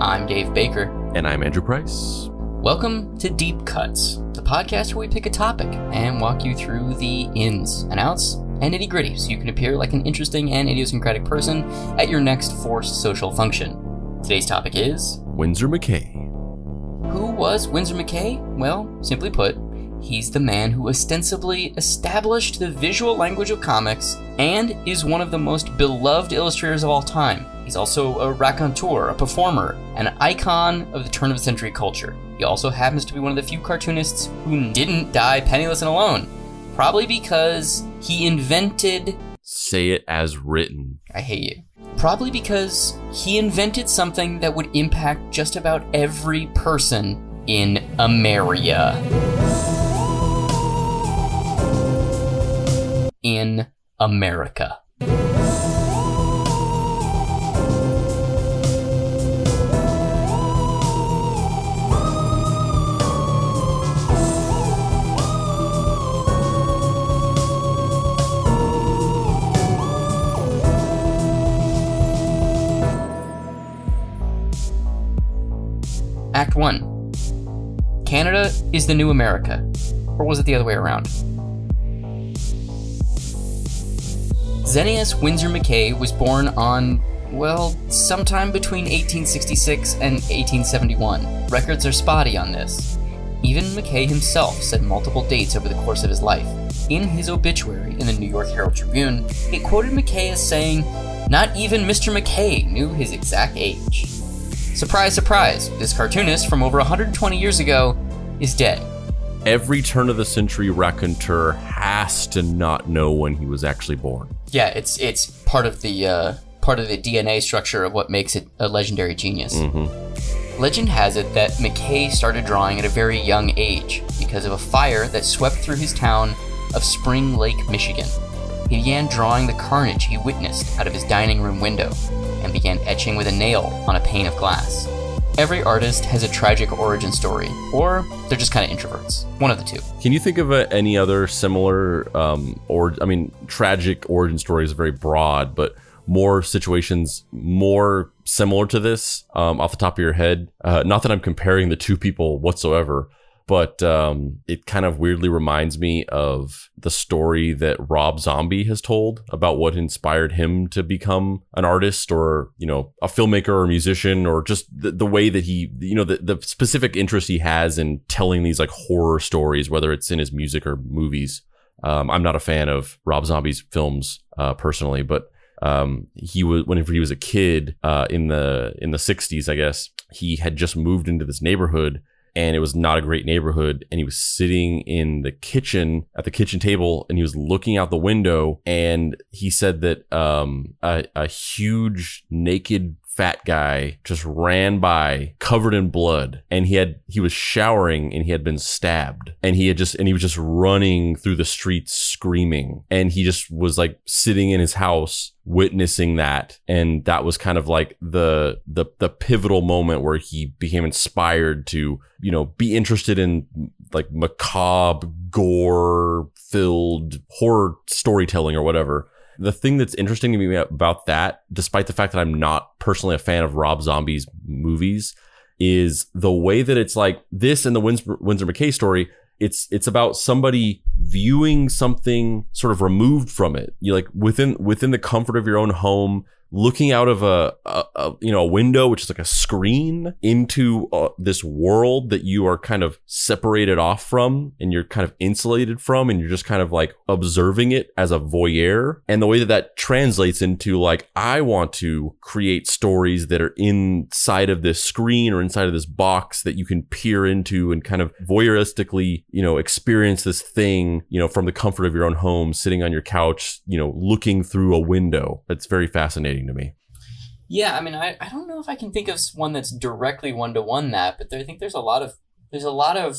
I'm Dave Baker. And I'm Andrew Price. Welcome to Deep Cuts, the podcast where we pick a topic and walk you through the ins and outs and nitty gritty so you can appear like an interesting and idiosyncratic person at your next forced social function. Today's topic is Winsor McCay. Who was Winsor McCay? Well, simply put, He's the man who ostensibly established the visual language of comics and is one of the most beloved illustrators of all time. He's also a raconteur, a performer, an icon of the turn of the century culture. He also happens to be one of the few cartoonists who didn't die penniless and alone. Probably because he invented. Say it as written. I hate you. Probably because he invented something that would impact just about every person in America. in America. Act 1 Canada is the new America. Or was it the other way around? Xenius Winsor McCay was born on, well, sometime between 1866 and 1871. Records are spotty on this. Even McCay himself said multiple dates over the course of his life. In his obituary in the New York Herald Tribune, it quoted McCay as saying, Not even Mr. McCay knew his exact age. Surprise, surprise, this cartoonist from over 120 years ago is dead every turn of the century raconteur has to not know when he was actually born. Yeah, it's it's part of the uh, part of the DNA structure of what makes it a legendary genius. Mm-hmm. Legend has it that McCay started drawing at a very young age because of a fire that swept through his town of Spring Lake, Michigan. He began drawing the carnage he witnessed out of his dining room window and began etching with a nail on a pane of glass. Every artist has a tragic origin story, or they're just kind of introverts. One of the two. Can you think of a, any other similar, um, or I mean, tragic origin story is very broad, but more situations more similar to this um, off the top of your head? Uh, not that I'm comparing the two people whatsoever, but um, it kind of weirdly reminds me of the story that Rob Zombie has told about what inspired him to become an artist or you know a filmmaker or a musician or just the, the way that he you know the, the specific interest he has in telling these like horror stories whether it's in his music or movies. Um, i'm not a fan of rob zombie's films uh, personally but um, he was whenever he was a kid uh, in the in the 60s i guess he had just moved into this neighborhood and it was not a great neighborhood. And he was sitting in the kitchen at the kitchen table and he was looking out the window. And he said that um, a, a huge naked fat guy just ran by covered in blood and he had he was showering and he had been stabbed. And he had just and he was just running through the streets screaming. And he just was like sitting in his house witnessing that. And that was kind of like the the the pivotal moment where he became inspired to you know be interested in like macabre gore filled horror storytelling or whatever the thing that's interesting to me about that, despite the fact that I'm not personally a fan of Rob Zombie's movies, is the way that it's like this and the Windsor, Winsor McCay story. It's it's about somebody viewing something sort of removed from it. You like within within the comfort of your own home, looking out of a, a, a, you know a window which is like a screen into uh, this world that you are kind of separated off from and you're kind of insulated from and you're just kind of like observing it as a voyeur. And the way that that translates into like I want to create stories that are inside of this screen or inside of this box that you can peer into and kind of voyeuristically you know experience this thing you know from the comfort of your own home sitting on your couch you know looking through a window. That's very fascinating to me. Yeah, I mean, I, I don't know if I can think of one that's directly one to one that, but there, I think there's a lot of there's a lot of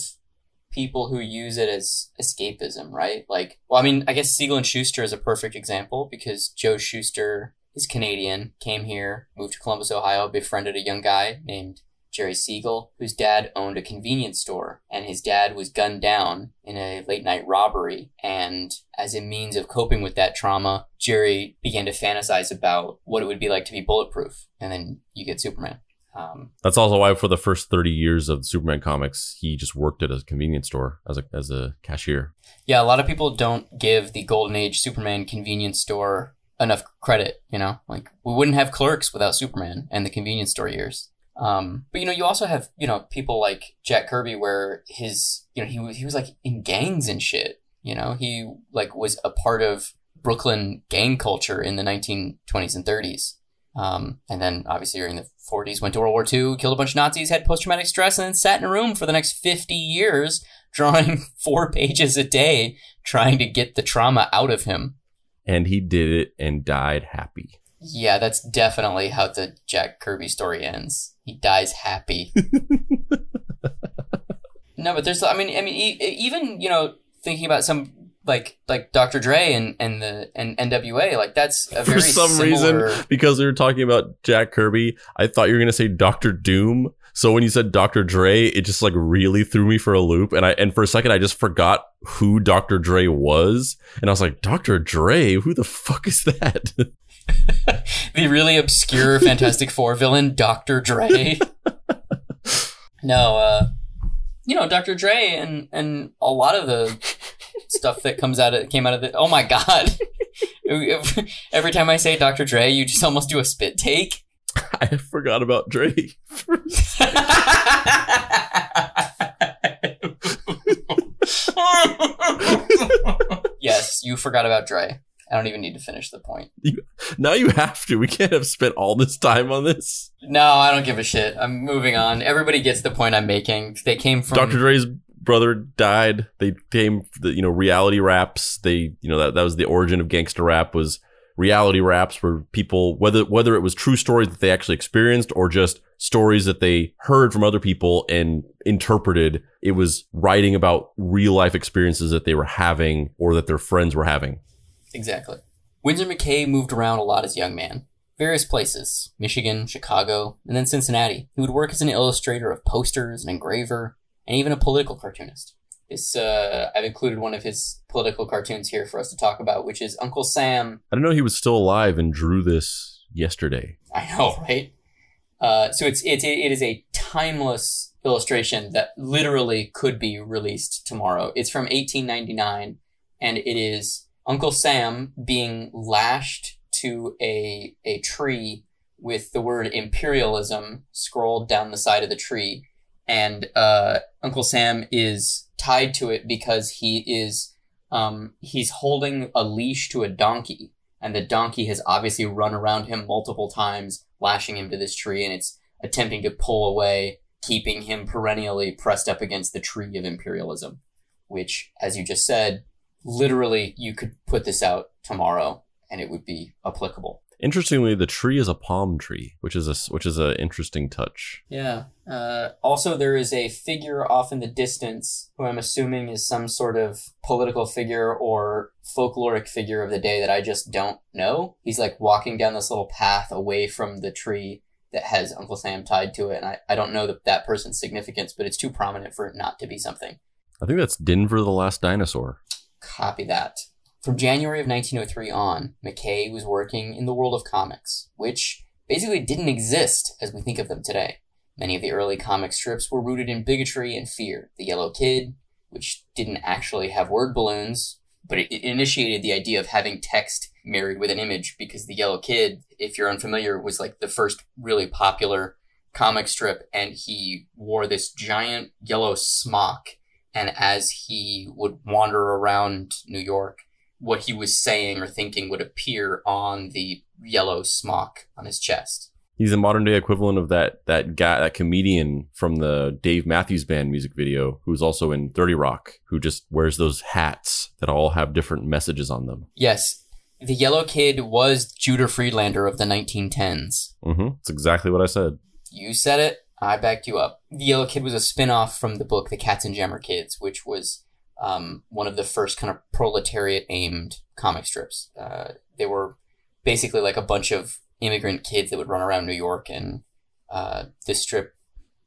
people who use it as escapism, right? Like, well, I mean, I guess Siegel and Shuster is a perfect example because Joe Shuster is Canadian, came here, moved to Columbus, Ohio, befriended a young guy named Jerry Siegel, whose dad owned a convenience store, and his dad was gunned down in a late night robbery. And as a means of coping with that trauma, Jerry began to fantasize about what it would be like to be bulletproof. And then you get Superman. Um, That's also why for the first 30 years of Superman comics, he just worked at a convenience store as a, as a cashier. yeah, a lot of people don't give the Golden Age Superman convenience store enough credit. You know, like we wouldn't have clerks without Superman and the convenience store years. Um, but you know, you also have you know people like Jack Kirby, where his you know he he was like in gangs and shit. You know, he like was a part of Brooklyn gang culture in the 1920s and 30s. Um, and then obviously during the 40s went to World War II, killed a bunch of Nazis, had post traumatic stress, and then sat in a room for the next 50 years drawing four pages a day trying to get the trauma out of him. And he did it and died happy. Yeah, that's definitely how the Jack Kirby story ends. He dies happy. no, but there's, I mean, I mean, e- even you know, thinking about some like like Dr. Dre and and the and NWA, like that's a very For some similar... reason, because we were talking about Jack Kirby, I thought you were going to say Dr. Doom. So when you said Dr. Dre, it just like really threw me for a loop. And I and for a second I just forgot who Dr. Dre was. And I was like, Dr. Dre, who the fuck is that? the really obscure Fantastic Four villain, Dr. Dre. no, uh, you know, Dr. Dre and and a lot of the stuff that comes out of came out of the. Oh my god! Every time I say Dr. Dre, you just almost do a spit take. I forgot about Dre. yes, you forgot about Dre. I don't even need to finish the point. now you have to. We can't have spent all this time on this. No, I don't give a shit. I'm moving on. Everybody gets the point I'm making. They came from Dr. Dre's brother died. They came the you know reality raps. They you know that that was the origin of gangster rap was reality raps where people whether whether it was true stories that they actually experienced or just stories that they heard from other people and interpreted it was writing about real life experiences that they were having or that their friends were having Exactly. Winsor McCay moved around a lot as a young man. Various places Michigan, Chicago, and then Cincinnati. He would work as an illustrator of posters, an engraver, and even a political cartoonist. This, uh, I've included one of his political cartoons here for us to talk about, which is Uncle Sam. I don't know he was still alive and drew this yesterday. I know, right? Uh, so it's, it's it is a timeless illustration that literally could be released tomorrow. It's from 1899, and it is Uncle Sam being lashed to a a tree with the word imperialism scrolled down the side of the tree, and uh, Uncle Sam is tied to it because he is um, he's holding a leash to a donkey, and the donkey has obviously run around him multiple times, lashing him to this tree, and it's attempting to pull away, keeping him perennially pressed up against the tree of imperialism, which, as you just said, literally you could put this out tomorrow and it would be applicable. Interestingly, the tree is a palm tree, which is a which is an interesting touch. Yeah. Uh, also, there is a figure off in the distance who I'm assuming is some sort of political figure or folkloric figure of the day that I just don't know. He's like walking down this little path away from the tree that has Uncle Sam tied to it, and I, I don't know that that person's significance, but it's too prominent for it not to be something. I think that's Denver the Last Dinosaur. Copy that. From January of 1903 on, McCay was working in the world of comics, which basically didn't exist as we think of them today. Many of the early comic strips were rooted in bigotry and fear. The Yellow Kid, which didn't actually have word balloons, but it, it initiated the idea of having text married with an image because the Yellow Kid, if you're unfamiliar, was like the first really popular comic strip, and he wore this giant yellow smock. And as he would wander around New York, what he was saying or thinking would appear on the yellow smock on his chest. He's a modern day equivalent of that that guy, that comedian from the Dave Matthews Band music video, who's also in Thirty Rock, who just wears those hats that all have different messages on them. Yes, the Yellow Kid was Judah Friedlander of the 1910s. Mm-hmm. That's exactly what I said. You said it. I backed you up. The Yellow Kid was a spin-off from the book The Katzenjammer Kids, which was um, one of the first kind of proletariat aimed comic strips. Uh, they were basically like a bunch of immigrant kids that would run around New York, and uh, this strip,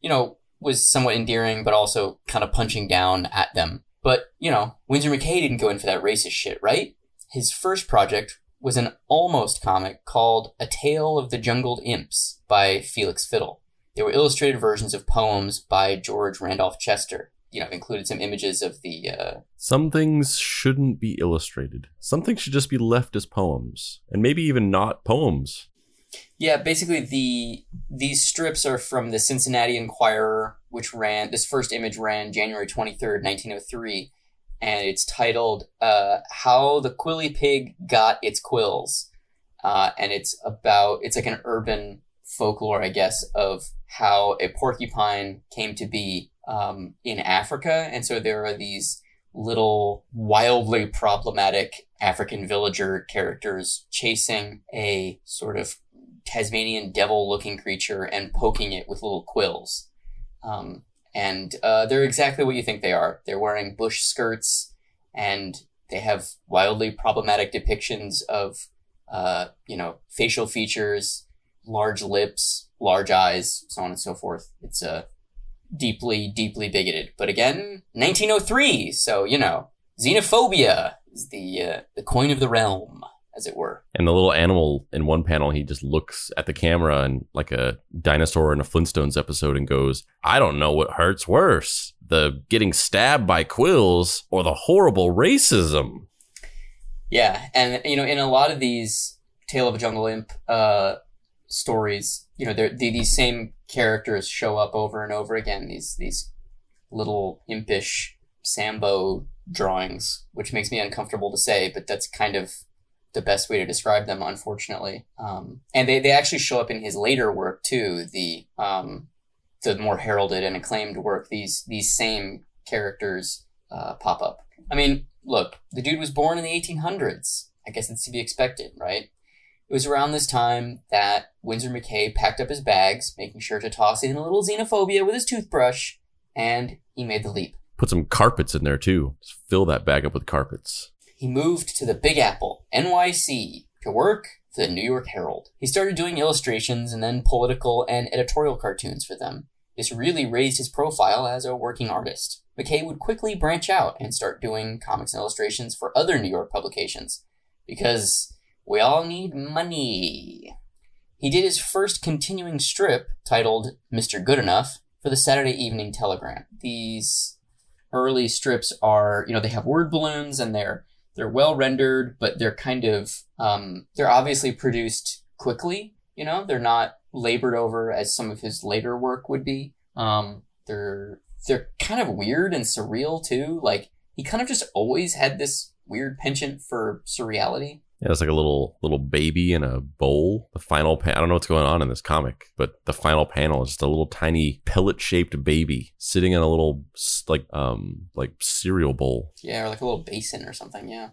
you know, was somewhat endearing, but also kind of punching down at them. But you know, Winsor McCay didn't go in for that racist shit, right? His first project was an almost comic called A Tale of the Jungle Imps by Felix Fiddle. They were illustrated versions of poems by George Randolph Chester. You know, I've included some images of the. Uh, Some things shouldn't be illustrated. Some things should just be left as poems, and maybe even not poems. yeah, basically the these strips are from the Cincinnati Enquirer, which ran this first image ran January twenty third, nineteen oh three, and it's titled uh, "How the Quilly Pig Got Its Quills," uh, and it's about it's like an urban folklore, I guess, of how a porcupine came to be um, in Africa, and so there are these little wildly problematic African villager characters chasing a sort of Tasmanian devil looking creature and poking it with little quills. Um, and uh, they're exactly what you think they are. They're wearing bush skirts and they have wildly problematic depictions of, uh, you know, facial features, large lips, large eyes, so on and so forth. It's a deeply, deeply bigoted. But again, 1903, so, you know, xenophobia is the, uh, the coin of the realm, as it were. And the little animal in one panel, he just looks at the camera and like a dinosaur in a Flintstones episode and goes, I don't know what hurts worse the getting stabbed by quills or the horrible racism. Yeah, and you know, in a lot of these Tale of a Jungle Imp uh, stories, you know, they're, these same characters show up over and over again. These these little impish Sambo drawings, which makes me uncomfortable to say, but that's kind of the best way to describe them, unfortunately. Um, and they, they actually show up in his later work too. The um, the more heralded and acclaimed work. These these same characters uh, pop up. I mean, look, the dude was born in the 1800s. I guess it's to be expected, right? It was around this time that Winsor McCay packed up his bags, making sure to toss in a little xenophobia with his toothbrush, and he made the leap. Put some carpets in there too. Just fill that bag up with carpets. He moved to the Big Apple, NYC, to work for the New York Herald. He started doing illustrations and then political and editorial cartoons for them. This really raised his profile as a working artist. McCay would quickly branch out and start doing comics and illustrations for other New York publications. Because we all need money. He did his first continuing strip titled Mr. Goodenough for the Saturday Evening Telegram. These early strips are, you know, they have word balloons and they're they're well rendered, but they're kind of um, they're obviously produced quickly. You know, they're not labored over as some of his later work would be. Um, they're they're kind of weird and surreal too. Like he kind of just always had this weird penchant for surreality. It's like a little little baby in a bowl. The final pan- I don't know what's going on in this comic, but the final panel is just a little tiny pellet shaped baby sitting in a little like um like cereal bowl. Yeah, or like a little basin or something, yeah.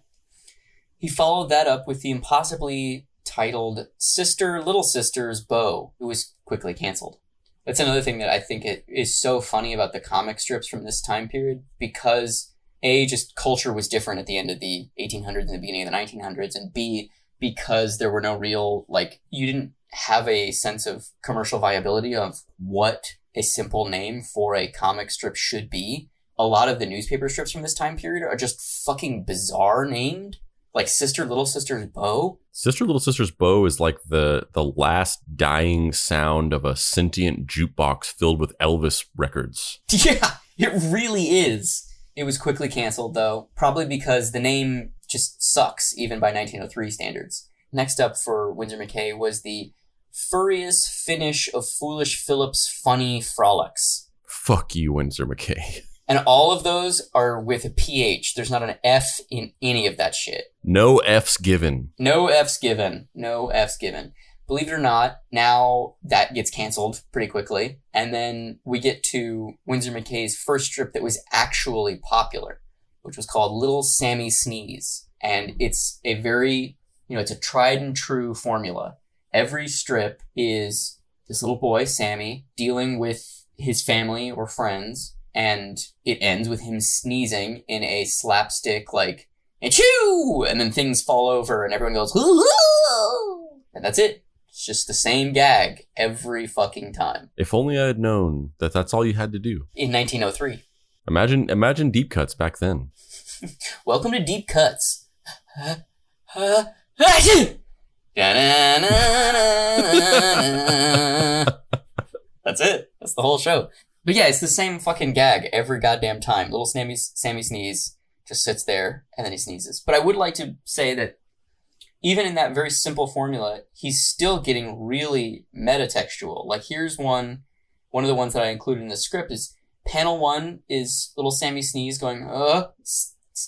He followed that up with the impossibly titled Sister Little Sister's Beau, who was quickly canceled. That's another thing that I think it is so funny about the comic strips from this time period because A, just culture was different at the end of the 1800s and the beginning of the 1900s, and B, because there were no real, like, you didn't have a sense of commercial viability of what a simple name for a comic strip should be. A lot of the newspaper strips from this time period are just fucking bizarre named, like Sister Little Sister's Beau. Sister Little Sister's Beau is like the the last dying sound of a sentient jukebox filled with Elvis records. Yeah, it really is. It was quickly canceled though, probably because the name just sucks even by 1903 standards. Next up for Winsor McCay was the Furious Finish of Foolish Philip's Funny Frolics. Fuck you, Winsor McCay. And all of those are with a PH. There's not an F in any of that shit. No F's given. No F's given. No F's given. Believe it or not, now that gets canceled pretty quickly. And then we get to Winsor McCay's first strip that was actually popular, which was called Little Sammy Sneeze. And it's a very, you know, it's a tried and true formula. Every strip is this little boy, Sammy, dealing with his family or friends, and it ends with him sneezing in a slapstick, like, achoo! And then things fall over and everyone goes, "Ooh!" and that's it. It's just the same gag every fucking time. If only I had known that that's all you had to do. In 1903. Imagine imagine deep cuts back then. Welcome to Deep Cuts. That's it. That's the whole show. But yeah, it's the same fucking gag every goddamn time. Little Sammy, Sammy sneeze just sits there and then he sneezes. But I would like to say that even in that very simple formula, he's still getting really metatextual. Like here's one, one of the ones that I included in the script is panel one is little Sammy Sneeze going, uh,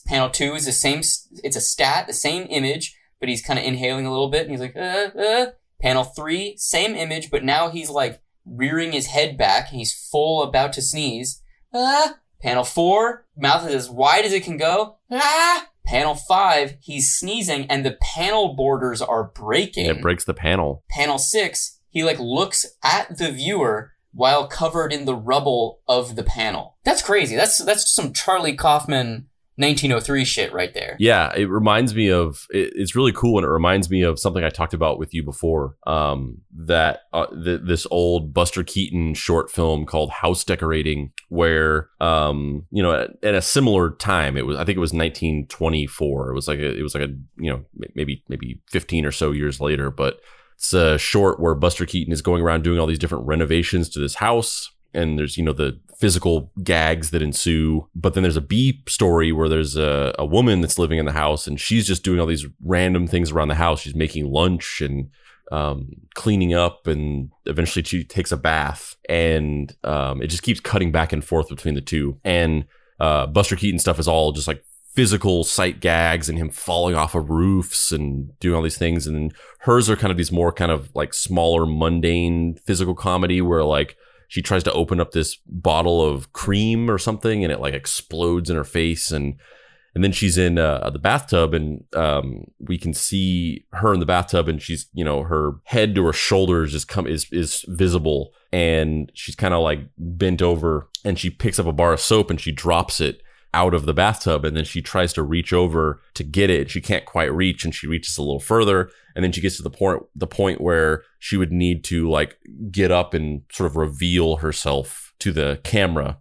panel two is the same, it's a stat, the same image, but he's kind of inhaling a little bit and he's like, uh, uh. Panel three, same image, but now he's like rearing his head back and he's full about to sneeze. Ah. Panel four, mouth is as wide as it can go. Ah. Panel five, he's sneezing and the panel borders are breaking. It breaks the panel. Panel six, he like looks at the viewer while covered in the rubble of the panel. That's crazy. That's that's some Charlie Kaufman 1903 shit right there. Yeah, it reminds me of it, it's really cool and it reminds me of something I talked about with you before. Um, that uh, th- this old Buster Keaton short film called House Decorating, where um, you know, at, at, a similar time, it was I think it was 1924. It was like a, it was like a you know maybe maybe 15 or so years later, but it's a short where Buster Keaton is going around doing all these different renovations to this house and there's you know the physical gags that ensue but then there's a b story where there's a, a woman that's living in the house and she's just doing all these random things around the house. She's making lunch and um, cleaning up and eventually she takes a bath and um, it just keeps cutting back and forth between the two. And uh, buster keaton stuff is all just like physical sight gags and him falling off of roofs and doing all these things. And hers are kind of these more kind of like smaller mundane physical comedy where like she tries to open up this bottle of cream or something and it like explodes in her face and and then she's in uh, the bathtub and um, we can see her in the bathtub and she's you know her head to her shoulders is come is is visible and she's kind of like bent over and she picks up a bar of soap and she drops it out of the bathtub and then she tries to reach over to get it. She can't quite reach and she reaches a little further and then she gets to the point the point where she would need to like get up and sort of reveal herself to the camera.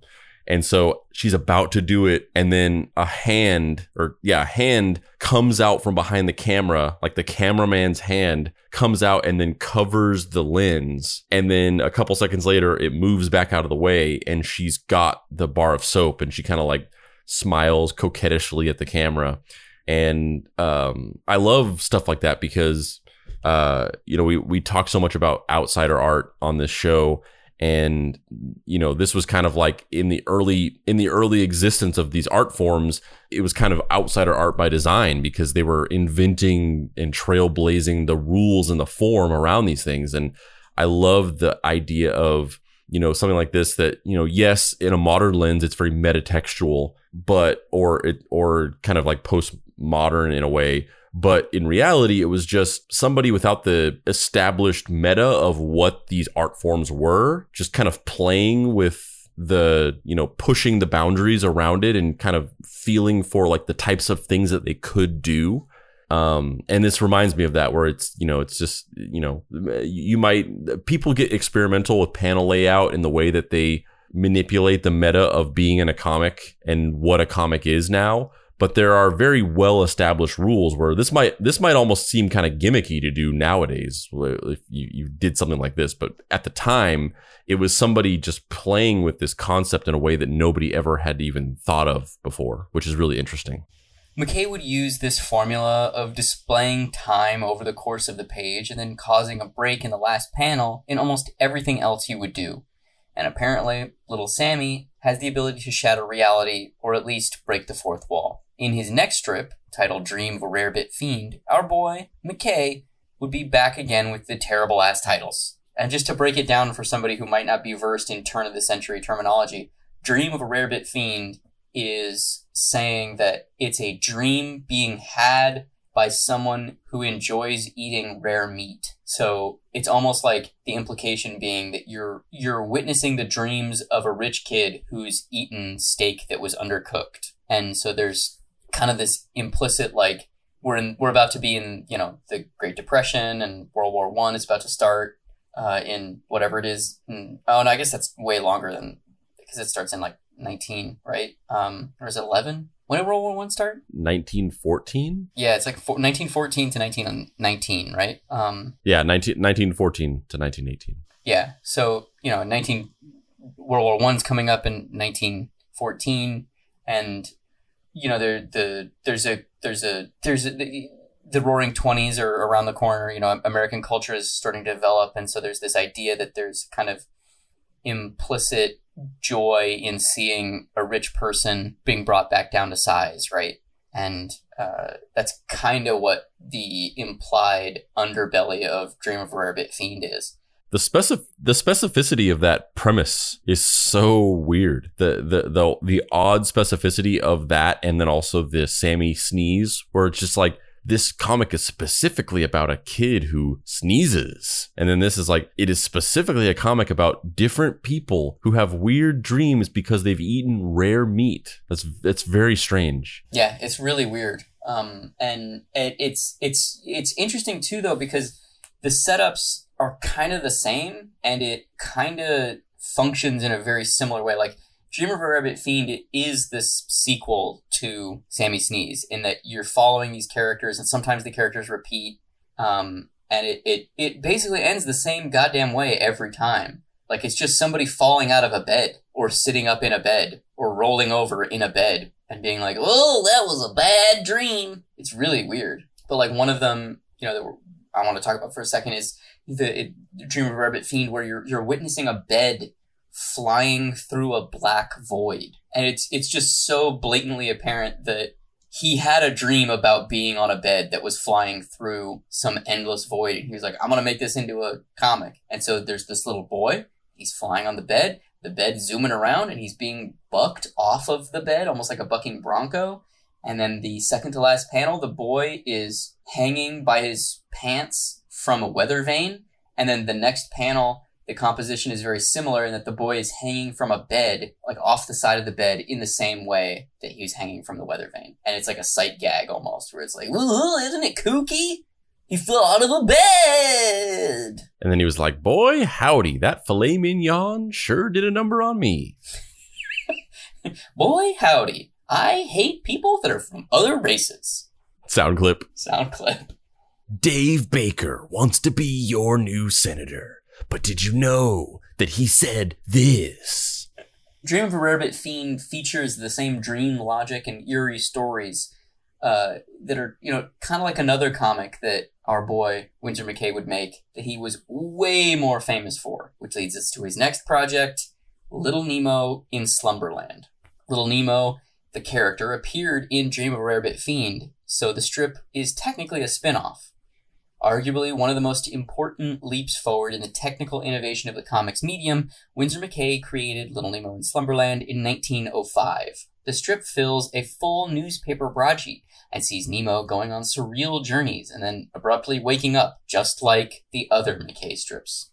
And so she's about to do it and then a hand or yeah a hand comes out from behind the camera like the cameraman's hand comes out and then covers the lens. And then a couple seconds later it moves back out of the way and she's got the bar of soap and she kind of like smiles coquettishly at the camera. And um, I love stuff like that because, uh, you know, we, we talk so much about outsider art on this show. And, you know, this was kind of like in the early, in the early existence of these art forms, it was kind of outsider art by design because they were inventing and trailblazing the rules and the form around these things. And I love the idea of, you know, something like this that, you know, yes, in a modern lens, it's very metatextual, but or it or kind of like postmodern in a way. But in reality it was just somebody without the established meta of what these art forms were just kind of playing with the you know pushing the boundaries around it and kind of feeling for like the types of things that they could do. Um, and this reminds me of that where it's you know it's just you know you might people get experimental with panel layout in the way that they manipulate the meta of being in a comic and what a comic is now but there are very well established rules where this might this might almost seem kind of gimmicky to do nowadays if you, you did something like this but at the time it was somebody just playing with this concept in a way that nobody ever had even thought of before which is really interesting. McCay would use this formula of displaying time over the course of the page and then causing a break in the last panel in almost everything else he would do and apparently, little Sammy has the ability to shatter reality or at least break the fourth wall. In his next strip, titled Dream of a Rarebit Fiend, our boy, McCay, would be back again with the terrible ass titles. And just to break it down for somebody who might not be versed in turn of the century terminology, Dream of a Rarebit Fiend is saying that it's a dream being had by someone who enjoys eating rare meat. So it's almost like the implication being that you're you're witnessing the dreams of a rich kid who's eaten steak that was undercooked. And so there's kind of this implicit like we're in we're about to be in, you know, the Great Depression and World War One is about to start uh, in whatever it is. And, oh, and I guess that's way longer than because it starts in like 19, right? Um, or is it 11? When did World War One start? 1914. Yeah, it's like 1914 to 1919, right? Um, yeah, 19, 1914 to 1918. Yeah. So you know, nineteen World War One's coming up in nineteen fourteen, and you know there the there's a there's a there's a, the, the Roaring Twenties are around the corner. You know, American culture is starting to develop, and so there's this idea that there's kind of implicit joy in seeing a rich person being brought back down to size, right? And uh, that's kind of what the implied underbelly of Dream of a Rarebit Fiend is. The specific the specificity of that premise is so weird. The the the the odd specificity of that, and then also the Sammy sneeze, where it's just like this comic is specifically about a kid who sneezes. And then this is like, it is specifically a comic about different people who have weird dreams because they've eaten rare meat. That's, that's very strange. Yeah, it's really weird. Um, and it, it's, it's, it's interesting too, though, because the setups are kind of the same and it kind of functions in a very similar way. Like, Dream of a Rarebit Fiend is this sequel to Sammy Sneeze in that you're following these characters and sometimes the characters repeat. Um, and it, it, it basically ends the same goddamn way every time. Like it's just somebody falling out of a bed or sitting up in a bed or rolling over in a bed and being like, oh, that was a bad dream. It's really weird. But like one of them, you know, that I want to talk about for a second is the, it, Dream of a Rarebit Fiend where you're, you're witnessing a bed flying through a black void. And it's it's just so blatantly apparent that he had a dream about being on a bed that was flying through some endless void. And he was like i'm to make this into a comic. And so there's this little boy. He's flying on the bed. The bed zooming around and he's being bucked off of the bed almost like a bucking bronco. And then the second to last panel the boy is hanging by his pants from a weather vane. And then the next panel the composition is very similar in that the boy is hanging from a bed, like off the side of the bed, in the same way that he was hanging from the weather vane. And it's like a sight gag almost, where it's like, isn't it kooky? He fell out of a bed. And then he was like, Boy, howdy, that filet mignon sure did a number on me. Boy, howdy, I hate people that are from other races. Sound clip. Sound clip. Dave Baker wants to be your new senator. But did you know that he said this? Dream of a Rarebit Fiend features the same dream logic and eerie stories uh, that are, you know, kind of like another comic that our boy Winsor McCay would make that he was way more famous for, which leads us to his next project, Little Nemo in Slumberland. Little Nemo, the character, appeared in Dream of a Rarebit Fiend, so the strip is technically a spin off. Arguably one of the most important leaps forward in the technical innovation of the comics medium, Winsor McCay created Little Nemo in Slumberland in 1905. The strip fills a full newspaper broadsheet and sees Nemo going on surreal journeys and then abruptly waking up, just like the other McCay strips.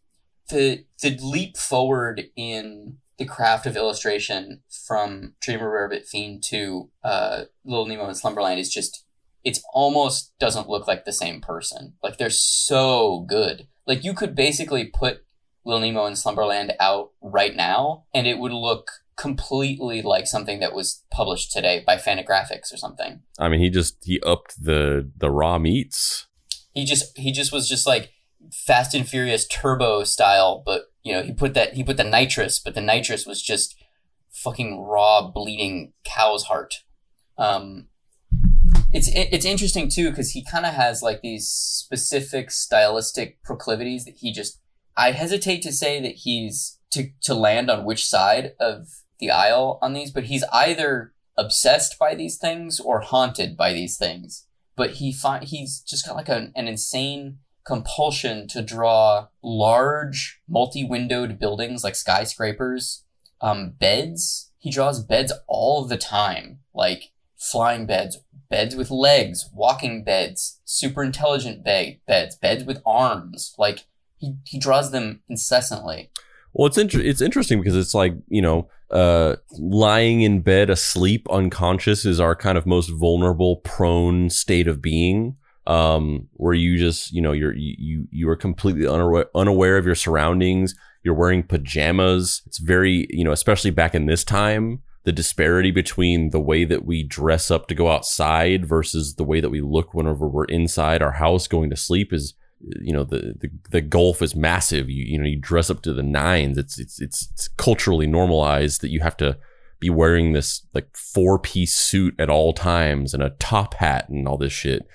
The, the leap forward in the craft of illustration from Dreamer Rarebit Fiend to uh, Little Nemo in Slumberland is just it's almost doesn't look like the same person. Like they're so good. Like you could basically put Lil Nemo in Slumberland out right now, and it would look completely like something that was published today by Fantagraphics or something. I mean, he just he upped the the raw meats. He just he just was just like Fast and Furious Turbo style, but you know he put that he put the nitrous, but the nitrous was just fucking raw bleeding cow's heart. Um, it's it's interesting too because he kind of has like these specific stylistic proclivities that he just I hesitate to say that he's to to land on which side of the aisle on these, but he's either obsessed by these things or haunted by these things. But he find he's just got like a, an insane compulsion to draw large multi-windowed buildings like skyscrapers, um, beds. He draws beds all the time, like flying beds, beds with legs, walking beds, super intelligent bed, beds, beds with arms. Like he, he draws them incessantly. Well, it's inter- it's interesting because it's like you know, uh, lying in bed asleep, unconscious is our kind of most vulnerable, prone state of being. Um, where you just you know you're you you are completely unaware, unaware of your surroundings. You're wearing pajamas. It's very you know, especially back in this time the disparity between the way that we dress up to go outside versus the way that we look whenever we're inside our house going to sleep is you know the, the the golf is massive. You you know you dress up to the nines. It's it's it's, it's culturally normalized that you have to be wearing this like four piece suit at all times and a top hat and all this shit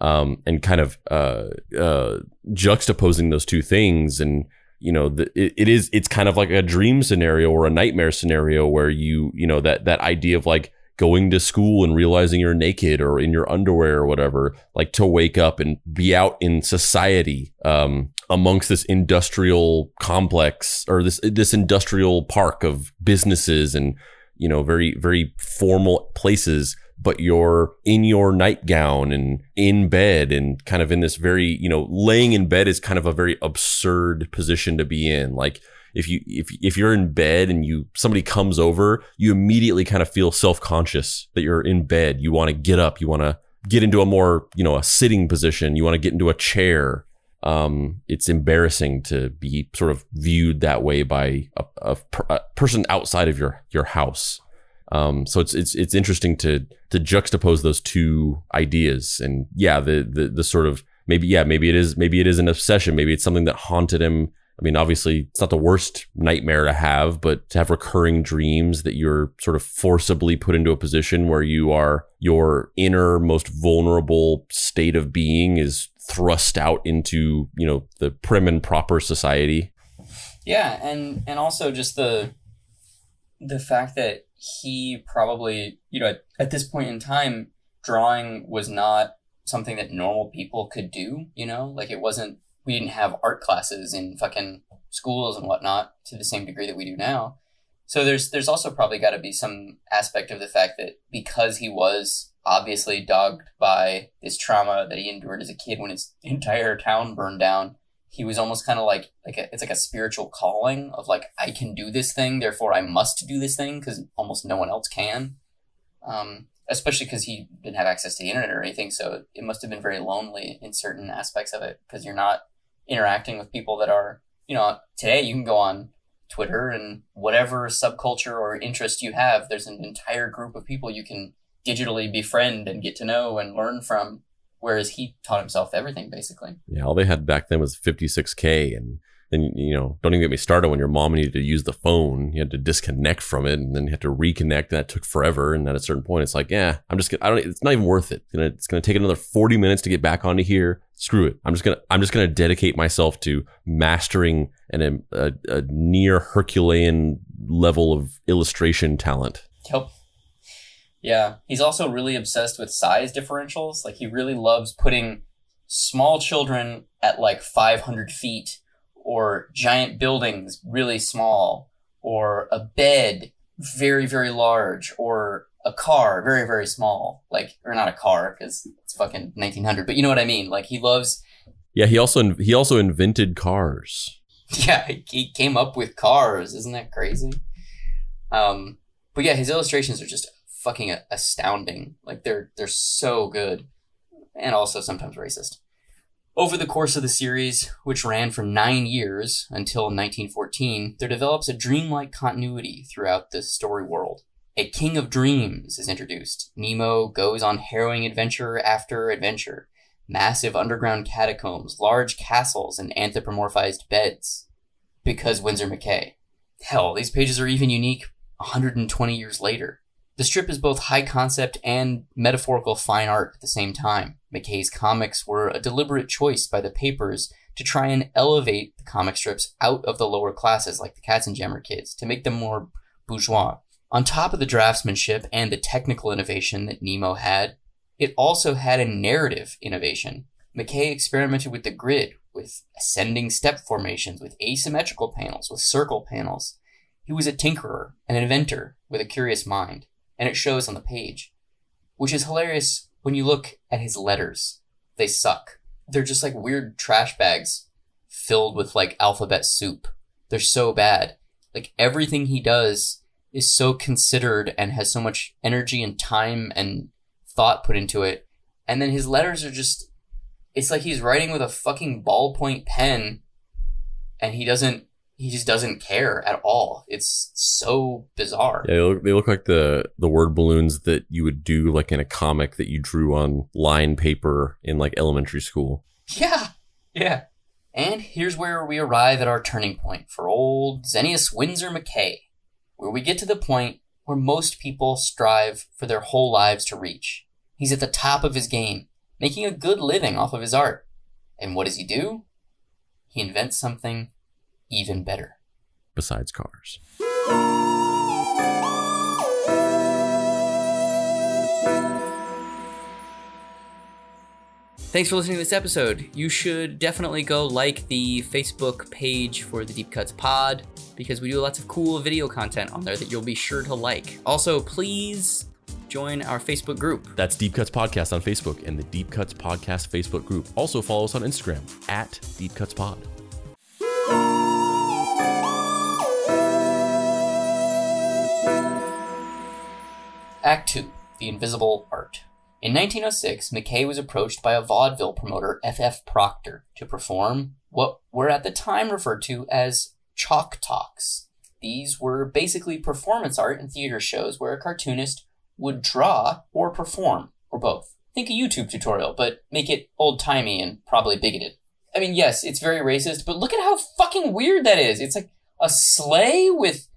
um and kind of uh uh juxtaposing those two things and you know the, it, it is it's kind of like a dream scenario or a nightmare scenario where you you know that that idea of like going to school and realizing you're naked or in your underwear or whatever, like to wake up and be out in society um, amongst this industrial complex or this this industrial park of businesses and you know very very formal places but you're in your nightgown and in bed and kind of in this very you know laying in bed is kind of a very absurd position to be in like if you if if you're in bed and you somebody comes over, you immediately kind of feel self-conscious that you're in bed. You want to get up, you want to get into a more, you know, a sitting position, you want to get into a chair. Um, it's embarrassing to be sort of viewed that way by a, a, a person outside of your your house. Um, so it's it's it's interesting to to juxtapose those two ideas, and yeah, the the the sort of maybe yeah maybe it is maybe it is an obsession, maybe it's something that haunted him. I mean, obviously, it's not the worst nightmare to have, but to have recurring dreams that you're sort of forcibly put into a position where you are your inner, most vulnerable state of being is thrust out into, you know, the prim and proper society. Yeah, and and also just the the fact that he probably, you know, at, at this point in time, drawing was not something that normal people could do, you know? Like it wasn't we didn't have art classes in fucking schools and whatnot to the same degree that we do now. So there's there's also probably got to be some aspect of the fact that because he was obviously dogged by this trauma that he endured as a kid when his entire town burned down, he was almost kind of like like a, it's like a spiritual calling of like I can do this thing, therefore I must do this thing because almost no one else can. Um, especially because he didn't have access to the internet or anything, so it must have been very lonely in certain aspects of it because you're not interacting with people that are, you know, today you can go on Twitter and whatever subculture or interest you have, there's an entire group of people you can digitally befriend and get to know and learn from. Whereas he taught himself everything basically. Yeah, all they had back then was 56K and then you know don't even get me started when your mom needed to use the phone. You had to disconnect from it and then you had to reconnect and that took forever and at a certain point it's like yeah i'm just gonna i don't it's not even worth it. It's gonna, it's gonna take another 40 minutes to get back onto here. Screw it. I'm just gonna i'm just gonna dedicate myself to mastering an, a, a near herculean level of illustration talent. Yep yeah he's also really obsessed with size differentials like he really loves putting small children at like 500 feet or giant buildings really small, or a bed very, very large, or a car very, very small. Like, or not a car because it's fucking 1900, but you know what I mean? Like, he loves. Yeah, he also he also invented cars. Yeah, he came up with cars. Isn't that crazy? Um, but yeah, his illustrations are just fucking astounding. Like they're they're so good, and also sometimes racist. Over the course of the series, which ran for nine years until 1914, there develops a dreamlike continuity throughout the story world. A king of dreams is introduced. Nemo goes on harrowing adventure after adventure. Massive underground catacombs, large castles, and anthropomorphized beds. Because Winsor McCay. Hell, these pages are even unique 120 years later. The strip is both high concept and metaphorical fine art at the same time. McCay's comics were a deliberate choice by the papers to try and elevate the comic strips out of the lower classes like the Katzenjammer kids to make them more bourgeois. On top of the draftsmanship and the technical innovation that Nemo had, it also had a narrative innovation. McCay experimented with the grid, with ascending step formations, with asymmetrical panels, with circle panels. He was a tinkerer, an inventor with a curious mind and it shows on the page, which is hilarious when you look at his letters. They suck. They're just like weird trash bags filled with like alphabet soup. They're so bad. Like everything he does is so considered and has so much energy and time and thought put into it. And then his letters are just it's like he's writing with a fucking ballpoint pen and he doesn't he just doesn't care at all. It's so bizarre. Yeah, they look, they look like the the word balloons that you would do like in a comic that you drew on line paper in like elementary school. Yeah, Yeah. And here's where we arrive at our turning point for old Xenius Winsor McCay, where we get to the point where most people strive for their whole lives to reach. He's at the top of his game, making a good living off of his art. And what does he do? He invents something even better. Besides cars. Thanks for listening to this episode. You should definitely go like the Facebook page for the Deep Cuts Pod because we do lots of cool video content on there that you'll be sure to like. Also, please join our Facebook group. That's Deep Cuts Podcast on Facebook and the Deep Cuts Podcast Facebook group. Also follow us on Instagram at Deep Cuts Pod. Act 2 The Invisible Art. In 1906, McCay was approached by a vaudeville promoter, F.F. Proctor, to perform what were at the time referred to as chalk talks. These were basically performance art and theater shows where a cartoonist would draw or perform, or both. Think a YouTube tutorial, but make it old timey and probably bigoted. I mean, yes, it's very racist, but look at how fucking weird that is. It's like a sleigh with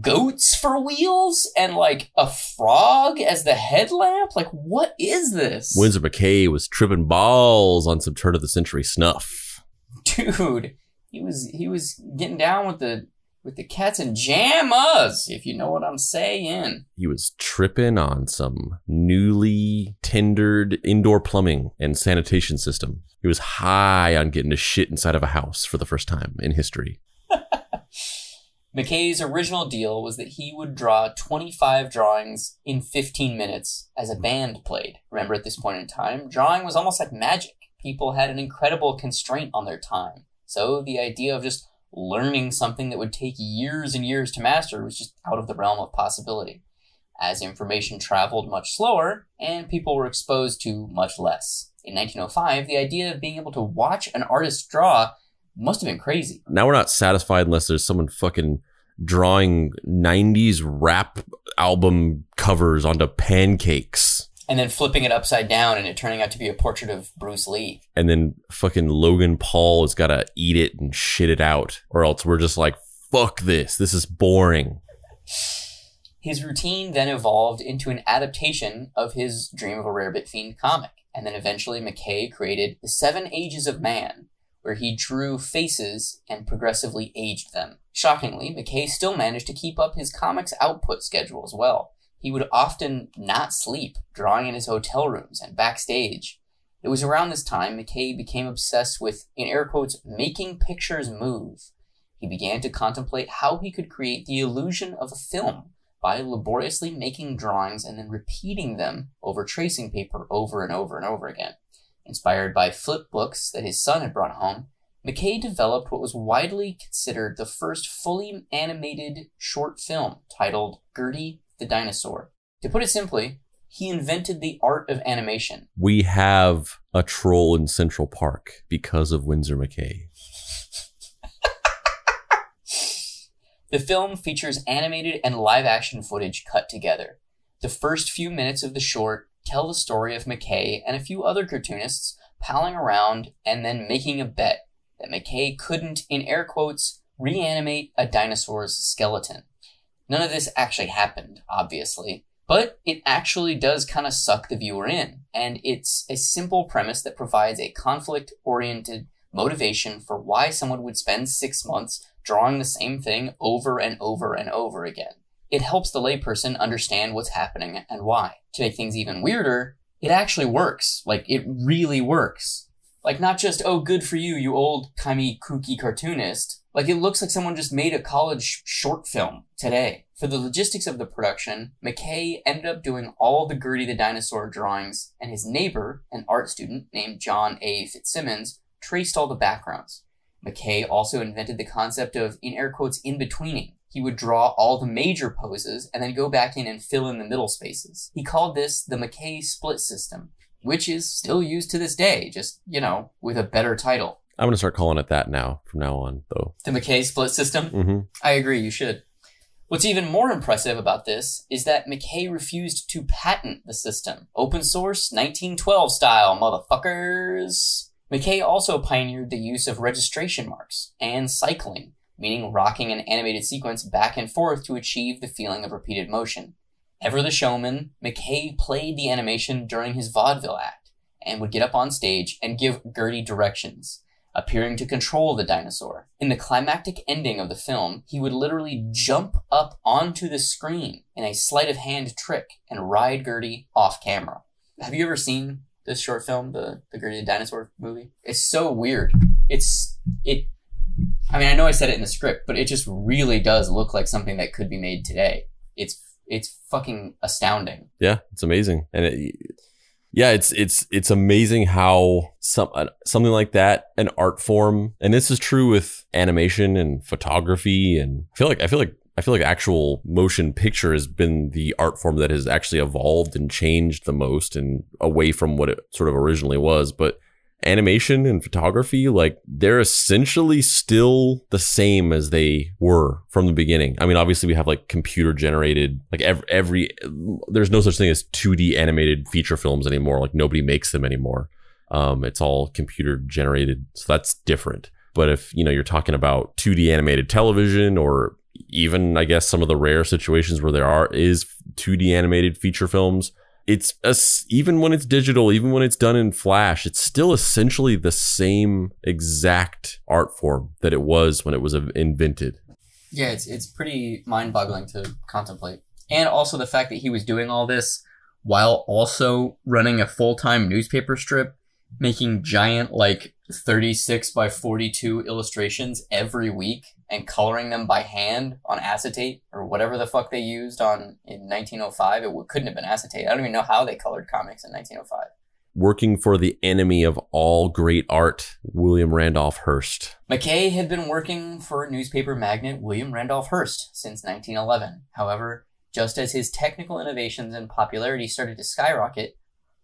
goats for wheels and like a frog as the headlamp. Like, what is this? Winsor McCay was tripping balls on some turn of the century snuff. Dude, he was he was getting down with the with the cats and jammas, if you know what I'm saying. He was tripping on some newly tendered indoor plumbing and sanitation system. He was high on getting to shit inside of a house for the first time in history. McCay's original deal was that he would draw 25 drawings in 15 minutes as a band played. Remember, at this point in time, drawing was almost like magic. People had an incredible constraint on their time. So the idea of just learning something that would take years and years to master was just out of the realm of possibility. As information traveled much slower, and people were exposed to much less. In 1905, the idea of being able to watch an artist draw must have been crazy. Now we're not satisfied unless there's someone fucking drawing 90s rap album covers onto pancakes. And then flipping it upside down and it turning out to be a portrait of Bruce Lee. And then fucking Logan Paul has got to eat it and shit it out. Or else we're just like, fuck this. This is boring. His routine then evolved into an adaptation of his Dream of a Rarebit Fiend comic. And then eventually McCay created The Seven Ages of Man, where he drew faces and progressively aged them. Shockingly, McCay still managed to keep up his comics output schedule as well. He would often not sleep, drawing in his hotel rooms and backstage. It was around this time McCay became obsessed with, in air quotes, making pictures move. He began to contemplate how he could create the illusion of a film by laboriously making drawings and then repeating them over tracing paper over and over and over again. Inspired by flip books that his son had brought home, McCay developed what was widely considered the first fully animated short film titled Gertie the Dinosaur. To put it simply, he invented the art of animation. We have a troll in Central Park because of Winsor McCay. the film features animated and live action footage cut together. The first few minutes of the short tell the story of McCay and a few other cartoonists palling around and then making a bet that McCay couldn't, in air quotes, reanimate a dinosaur's skeleton. None of this actually happened, obviously, but it actually does kind of suck the viewer in, and it's a simple premise that provides a conflict oriented motivation for why someone would spend six months drawing the same thing over and over and over again. It helps the layperson understand what's happening and why. To make things even weirder, it actually works. Like, it really works. Like, not just, oh, good for you, you old, timey, kooky cartoonist. Like, it looks like someone just made a college short film today. For the logistics of the production, McCay ended up doing all the Gertie the Dinosaur drawings, and his neighbor, an art student named John A. Fitzsimmons, traced all the backgrounds. McCay also invented the concept of, in air quotes, in-betweening. He would draw all the major poses and then go back in and fill in the middle spaces. He called this the McCay split system, which is still used to this day, just, you know, with a better title. I'm going to start calling it that now, from now on, though. The McCay split system? Mm-hmm. I agree, you should. What's even more impressive about this is that McCay refused to patent the system. Open source, 1912 style, motherfuckers. McCay also pioneered the use of registration marks and cycling, meaning rocking an animated sequence back and forth to achieve the feeling of repeated motion. Ever the showman, McCay played the animation during his vaudeville act and would get up on stage and give Gertie directions, appearing to control the dinosaur. In the climactic ending of the film, he would literally jump up onto the screen in a sleight of hand trick and ride Gertie off camera. Have you ever seen this short film, the the Gertie the Dinosaur movie? It's so weird. It's it. I mean, I know I said it in the script, but it just really does look like something that could be made today. It's it's fucking astounding. Yeah, it's amazing, and it, yeah, it's it's it's amazing how some uh, something like that, an art form, and this is true with animation and photography, and I feel like I feel like I feel like actual motion picture has been the art form that has actually evolved and changed the most, and away from what it sort of originally was, but animation and photography, like they're essentially still the same as they were from the beginning. I mean, obviously we have like computer generated, like every, every there's no such thing as 2D animated feature films anymore. Like nobody makes them anymore. Um, it's all computer generated. So that's different. But if, you know, you're talking about 2D animated television or even, I guess, some of the rare situations where there are is 2D animated feature films, it's a, even when it's digital, even when it's done in Flash, it's still essentially the same exact art form that it was when it was invented. Yeah, it's it's pretty mind-boggling to contemplate, and also the fact that he was doing all this while also running a full-time newspaper strip, making giant like 36 by 42 illustrations every week and coloring them by hand on acetate or whatever the fuck they used on in 1905. It couldn't have been acetate. I don't even know how they colored comics in 1905. Working for the enemy of all great art, William Randolph Hearst. McCay had been working for newspaper magnate William Randolph Hearst since 1911. However, just as his technical innovations and popularity started to skyrocket,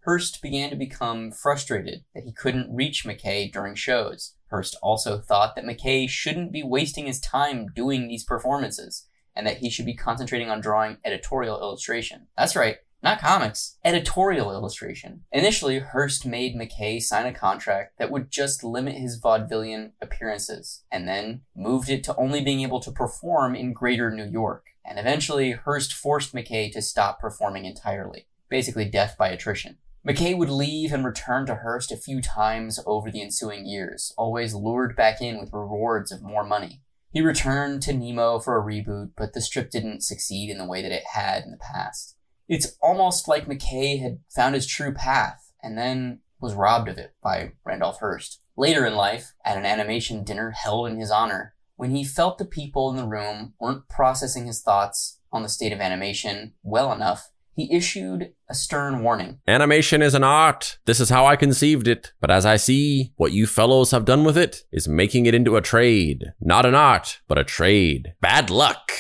Hearst began to become frustrated that he couldn't reach McCay during shows. Hearst also thought that McCay shouldn't be wasting his time doing these performances, and that he should be concentrating on drawing editorial illustration. That's right, not comics, editorial illustration. Initially, Hearst made McCay sign a contract that would just limit his vaudevillian appearances, and then moved it to only being able to perform in greater New York. And eventually, Hearst forced McCay to stop performing entirely, basically death by attrition. McCay would leave and return to Hearst a few times over the ensuing years, always lured back in with rewards of more money. He returned to Nemo for a reboot, but the strip didn't succeed in the way that it had in the past. It's almost like McCay had found his true path and then was robbed of it by Randolph Hearst. Later in life, at an animation dinner held in his honor, when he felt the people in the room weren't processing his thoughts on the state of animation well enough, he issued a stern warning. Animation is an art. This is how I conceived it. But as I see, what you fellows have done with it is making it into a trade. Not an art, but a trade. Bad luck.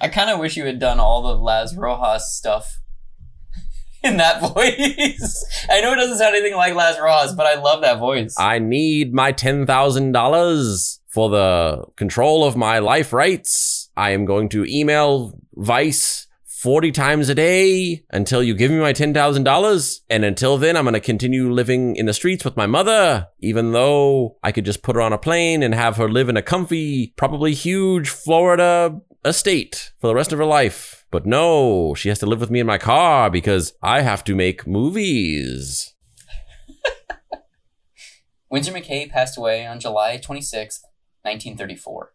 I kind of wish you had done all the Las Rojas stuff in that voice. I know it doesn't sound anything like Las Rojas, but I love that voice. I need my $10,000 for the control of my life rights. I am going to email Vice 40 times a day until you give me my $10,000. And until then, I'm going to continue living in the streets with my mother, even though I could just put her on a plane and have her live in a comfy, probably huge Florida estate for the rest of her life. But no, she has to live with me in my car because I have to make movies. Winsor McCay passed away on July 26th, 1934.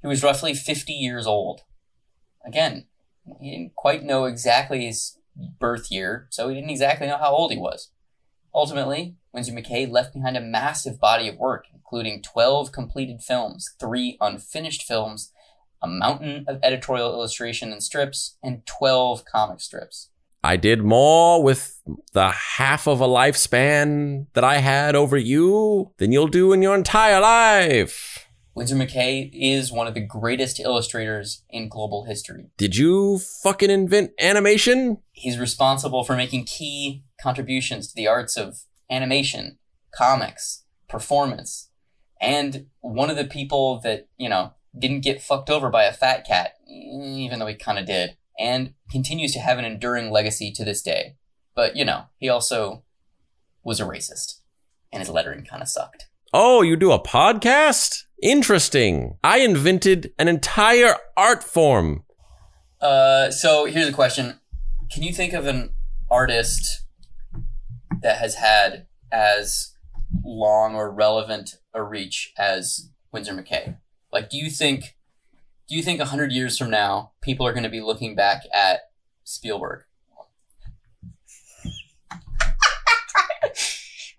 He was roughly 50 years old. Again, he didn't quite know exactly his birth year, so he didn't exactly know how old he was. Ultimately, Winsor McCay left behind a massive body of work, including 12 completed films, three unfinished films, a mountain of editorial illustration and strips, and 12 comic strips. I did more with the half of a lifespan that I had over you than you'll do in your entire life. Winsor McCay is one of the greatest illustrators in global history. Did you fucking invent animation? He's responsible for making key contributions to the arts of animation, comics, performance, and one of the people that, you know, didn't get fucked over by a fat cat, even though he kind of did, and continues to have an enduring legacy to this day. But, you know, he also was a racist, and his lettering kind of sucked. Oh, you do a podcast? Interesting. I invented an entire art form. Uh, so here's a question: Can you think of an artist that has had as long or relevant a reach as Winsor McCay? Like, do you think, do you think hundred years from now, people are going to be looking back at Spielberg?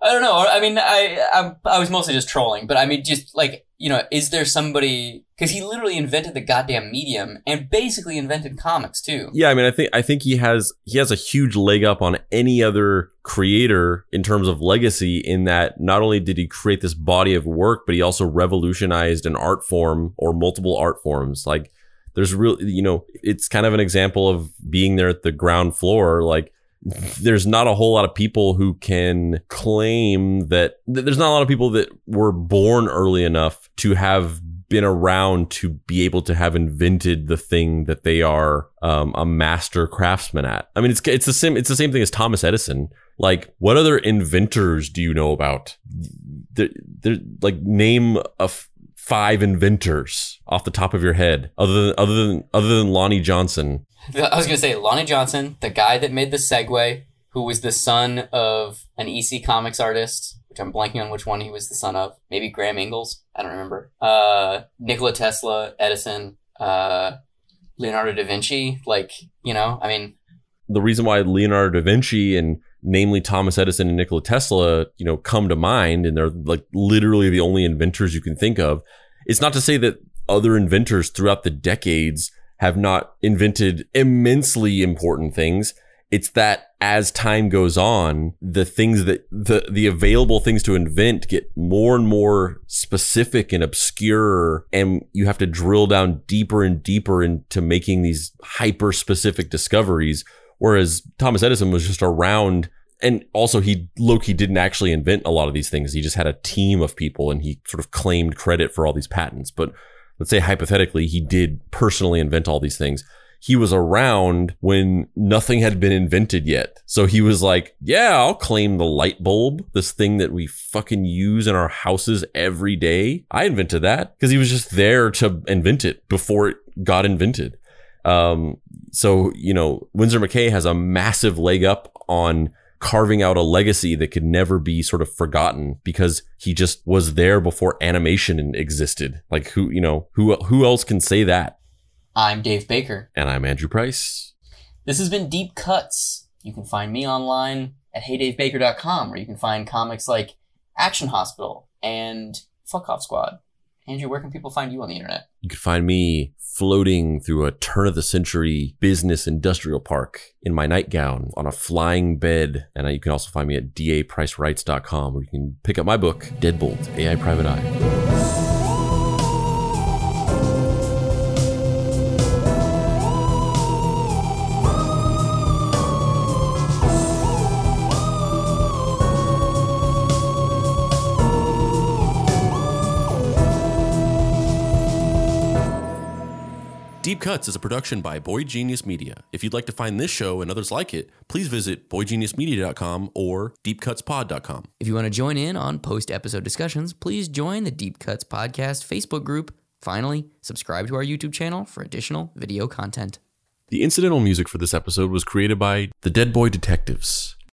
I don't know. I mean, I, I I was mostly just trolling, but I mean, just like you know, is there somebody because he literally invented the goddamn medium and basically invented comics too. Yeah, I mean, I think I think he has he has a huge leg up on any other creator in terms of legacy. In that, not only did he create this body of work, but he also revolutionized an art form or multiple art forms. Like, there's real, you know, it's kind of an example of being there at the ground floor, like there's not a whole lot of people who can claim that there's not a lot of people that were born early enough to have been around to be able to have invented the thing that they are um, a master craftsman at. I mean, it's it's the same it's the same thing as Thomas Edison. Like, what other inventors do you know about? There, there like name a f- five inventors off the top of your head, other than other than other than Lonnie Johnson. I was gonna say Lonnie Johnson, the guy that made the Segway, who was the son of an EC Comics artist, which I'm blanking on which one he was the son of. Maybe Graham Ingels. I don't remember. Uh, Nikola Tesla, Edison, uh, Leonardo da Vinci. Like you know, I mean, the reason why Leonardo da Vinci and namely Thomas Edison and Nikola Tesla, you know, come to mind, and they're like literally the only inventors you can think of. It's not to say that other inventors throughout the decades have not invented immensely important things. It's that as time goes on, the things that the, the available things to invent get more and more specific and obscure. And you have to drill down deeper and deeper into making these hyper specific discoveries. Whereas Thomas Edison was just around and also he Loki didn't actually invent a lot of these things. He just had a team of people and he sort of claimed credit for all these patents. But let's say hypothetically he did personally invent all these things. He was around when nothing had been invented yet. So he was like, yeah, I'll claim the light bulb, this thing that we fucking use in our houses every day. I invented that because he was just there to invent it before it got invented. Um, so, you know, Winsor McCay has a massive leg up on carving out a legacy that could never be sort of forgotten because he just was there before animation existed. Like who, you know, who who else can say that? I'm Dave Baker. And I'm Andrew Price. This has been Deep Cuts. You can find me online at heydavebaker.com where you can find comics like Action Hospital and Fuck Off Squad. Andrew, where can people find you on the internet? You can find me floating through a turn of the century business industrial park in my nightgown on a flying bed. And you can also find me at dapricerights.com where you can pick up my book, Deadbolt AI Private Eye. Deep Cuts is a production by Boy Genius Media. If you'd like to find this show and others like it, please visit boygeniusmedia.com or deepcutspod.com. If you want to join in on post episode discussions, please join the Deep Cuts Podcast Facebook group. Finally, subscribe to our YouTube channel for additional video content. The incidental music for this episode was created by the Dead Boy Detectives.